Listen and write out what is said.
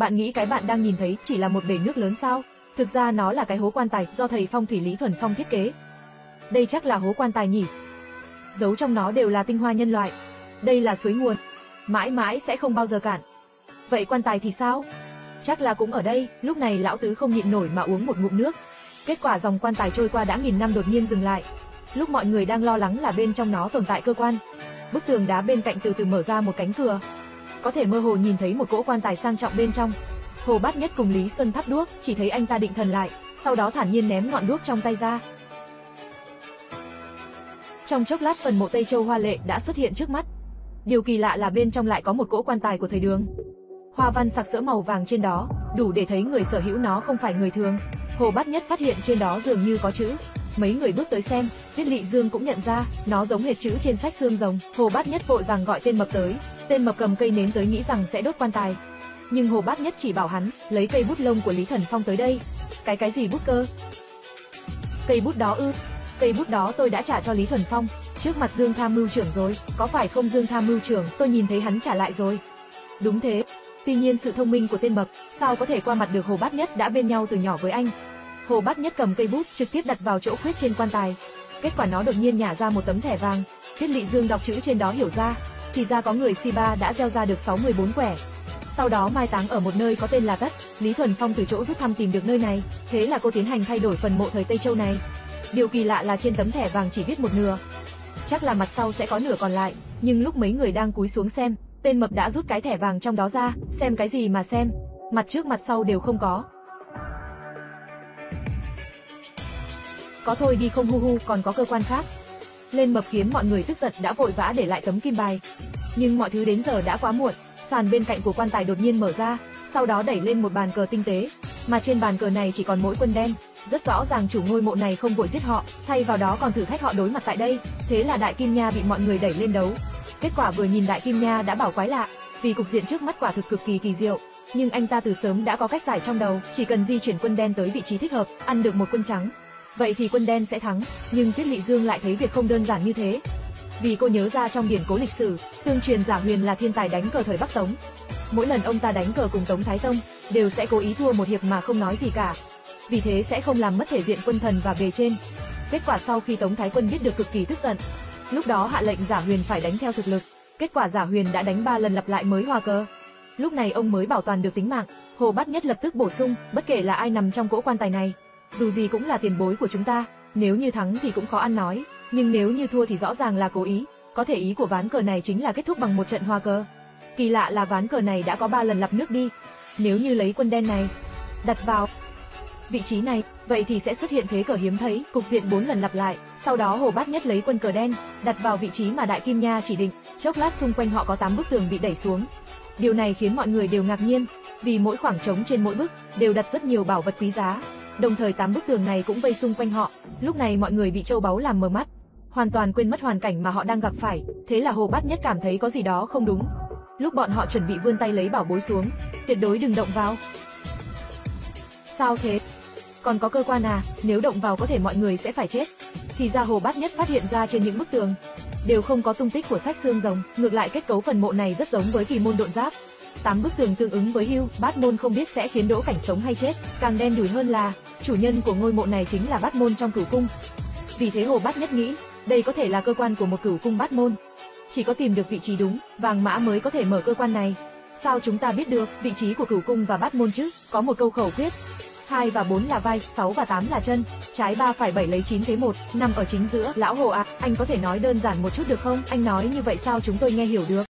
Bạn nghĩ cái bạn đang nhìn thấy chỉ là một bể nước lớn sao? Thực ra nó là cái hố quan tài do thầy phong thủy Lý Thuần Phong thiết kế. Đây chắc là hố quan tài nhỉ? Giấu trong nó đều là tinh hoa nhân loại. Đây là suối nguồn, mãi mãi sẽ không bao giờ cạn. Vậy quan tài thì sao? Chắc là cũng ở đây, lúc này lão tứ không nhịn nổi mà uống một ngụm nước. Kết quả dòng quan tài trôi qua đã nghìn năm đột nhiên dừng lại. Lúc mọi người đang lo lắng là bên trong nó tồn tại cơ quan, bức tường đá bên cạnh từ từ mở ra một cánh cửa. Có thể mơ hồ nhìn thấy một cỗ quan tài sang trọng bên trong. Hồ Bát Nhất cùng Lý Xuân thắp đuốc, chỉ thấy anh ta định thần lại, sau đó thản nhiên ném ngọn đuốc trong tay ra. Trong chốc lát phần mộ Tây Châu Hoa Lệ đã xuất hiện trước mắt. Điều kỳ lạ là bên trong lại có một cỗ quan tài của thời Đường. Hoa văn sặc sỡ màu vàng trên đó, đủ để thấy người sở hữu nó không phải người thường. Hồ Bát Nhất phát hiện trên đó dường như có chữ. Mấy người bước tới xem, Tiết Lị Dương cũng nhận ra, nó giống hệt chữ trên sách xương rồng. Hồ Bát Nhất vội vàng gọi tên mập tới. Tên mập cầm cây nến tới nghĩ rằng sẽ đốt quan tài. Nhưng Hồ Bát Nhất chỉ bảo hắn, lấy cây bút lông của Lý Thần Phong tới đây. Cái cái gì bút cơ? Cây bút đó ư? Cây bút đó tôi đã trả cho Lý Thần Phong, trước mặt Dương Tham Mưu trưởng rồi, có phải không Dương Tham Mưu trưởng, tôi nhìn thấy hắn trả lại rồi. Đúng thế. Tuy nhiên sự thông minh của tên mập, sao có thể qua mặt được Hồ Bát Nhất đã bên nhau từ nhỏ với anh. Hồ Bát Nhất cầm cây bút trực tiếp đặt vào chỗ khuyết trên quan tài. Kết quả nó đột nhiên nhả ra một tấm thẻ vàng. Tiết Lị Dương đọc chữ trên đó hiểu ra, thì ra có người Siba đã gieo ra được 64 quẻ. Sau đó mai táng ở một nơi có tên là Tất, Lý Thuần Phong từ chỗ rút thăm tìm được nơi này, thế là cô tiến hành thay đổi phần mộ thời Tây Châu này. Điều kỳ lạ là trên tấm thẻ vàng chỉ viết một nửa. Chắc là mặt sau sẽ có nửa còn lại, nhưng lúc mấy người đang cúi xuống xem, tên mập đã rút cái thẻ vàng trong đó ra, xem cái gì mà xem, mặt trước mặt sau đều không có. Có thôi đi không hu hu, còn có cơ quan khác. Lên mập khiến mọi người tức giận đã vội vã để lại tấm kim bài. Nhưng mọi thứ đến giờ đã quá muộn, sàn bên cạnh của quan tài đột nhiên mở ra, sau đó đẩy lên một bàn cờ tinh tế, mà trên bàn cờ này chỉ còn mỗi quân đen, rất rõ ràng chủ ngôi mộ này không vội giết họ, thay vào đó còn thử thách họ đối mặt tại đây, thế là Đại Kim Nha bị mọi người đẩy lên đấu. Kết quả vừa nhìn Đại Kim Nha đã bảo quái lạ, vì cục diện trước mắt quả thực cực kỳ kỳ diệu, nhưng anh ta từ sớm đã có cách giải trong đầu, chỉ cần di chuyển quân đen tới vị trí thích hợp, ăn được một quân trắng. Vậy thì quân đen sẽ thắng, nhưng Tiết Lị Dương lại thấy việc không đơn giản như thế. Vì cô nhớ ra trong điển cố lịch sử, tương truyền Giả Huyền là thiên tài đánh cờ thời Bắc Tống. Mỗi lần ông ta đánh cờ cùng Tống Thái Tông, đều sẽ cố ý thua một hiệp mà không nói gì cả, vì thế sẽ không làm mất thể diện quân thần và bề trên. Kết quả sau khi Tống Thái Quân biết được cực kỳ tức giận, lúc đó hạ lệnh Giả Huyền phải đánh theo thực lực. Kết quả Giả Huyền đã đánh ba lần lặp lại mới hòa cơ. Lúc này ông mới bảo toàn được tính mạng. Hồ Bát Nhất lập tức bổ sung, bất kể là ai nằm trong cỗ quan tài này, dù gì cũng là tiền bối của chúng ta, nếu như thắng thì cũng khó ăn nói, nhưng nếu như thua thì rõ ràng là cố ý. Có thể ý của ván cờ này chính là kết thúc bằng một trận hòa cờ Kỳ lạ là ván cờ này đã có ba lần lặp nước đi. Nếu như lấy quân đen này đặt vào vị trí này, vậy thì sẽ xuất hiện thế cờ hiếm thấy, cục diện bốn lần lặp lại, sau đó Hồ Bát Nhất lấy quân cờ đen, đặt vào vị trí mà Đại Kim Nha chỉ định, chốc lát xung quanh họ có 8 bức tường bị đẩy xuống. Điều này khiến mọi người đều ngạc nhiên, vì mỗi khoảng trống trên mỗi bức đều đặt rất nhiều bảo vật quý giá. Đồng thời tám bức tường này cũng vây xung quanh họ, lúc này mọi người bị châu báu làm mờ mắt, hoàn toàn quên mất hoàn cảnh mà họ đang gặp phải, thế là Hồ Bát Nhất cảm thấy có gì đó không đúng. Lúc bọn họ chuẩn bị vươn tay lấy bảo bối xuống, tuyệt đối đừng động vào. Sao thế? Còn có cơ quan à, nếu động vào có thể mọi người sẽ phải chết. Thì ra Hồ Bát Nhất phát hiện ra trên những bức tường, đều không có tung tích của sách xương rồng, ngược lại kết cấu phần mộ này rất giống với kỳ môn độn giáp. Tám bức tường tương ứng với hưu, bát môn không biết sẽ khiến đỗ cảnh sống hay chết, càng đen đủi hơn là, chủ nhân của ngôi mộ này chính là bát môn trong cửu cung. Vì thế Hồ Bát Nhất nghĩ, đây có thể là cơ quan của một cửu cung bát môn. Chỉ có tìm được vị trí đúng, vàng mã mới có thể mở cơ quan này. Sao chúng ta biết được vị trí của cửu cung và bát môn chứ? Có một câu khẩu quyết, 2 và 4 là vai, 6 và 8 là chân, trái 3 phải 7 lấy 9 thế 1, nằm ở chính giữa. Lão Hồ ạ, à, anh có thể nói đơn giản một chút được không? Anh nói như vậy sao chúng tôi nghe hiểu được?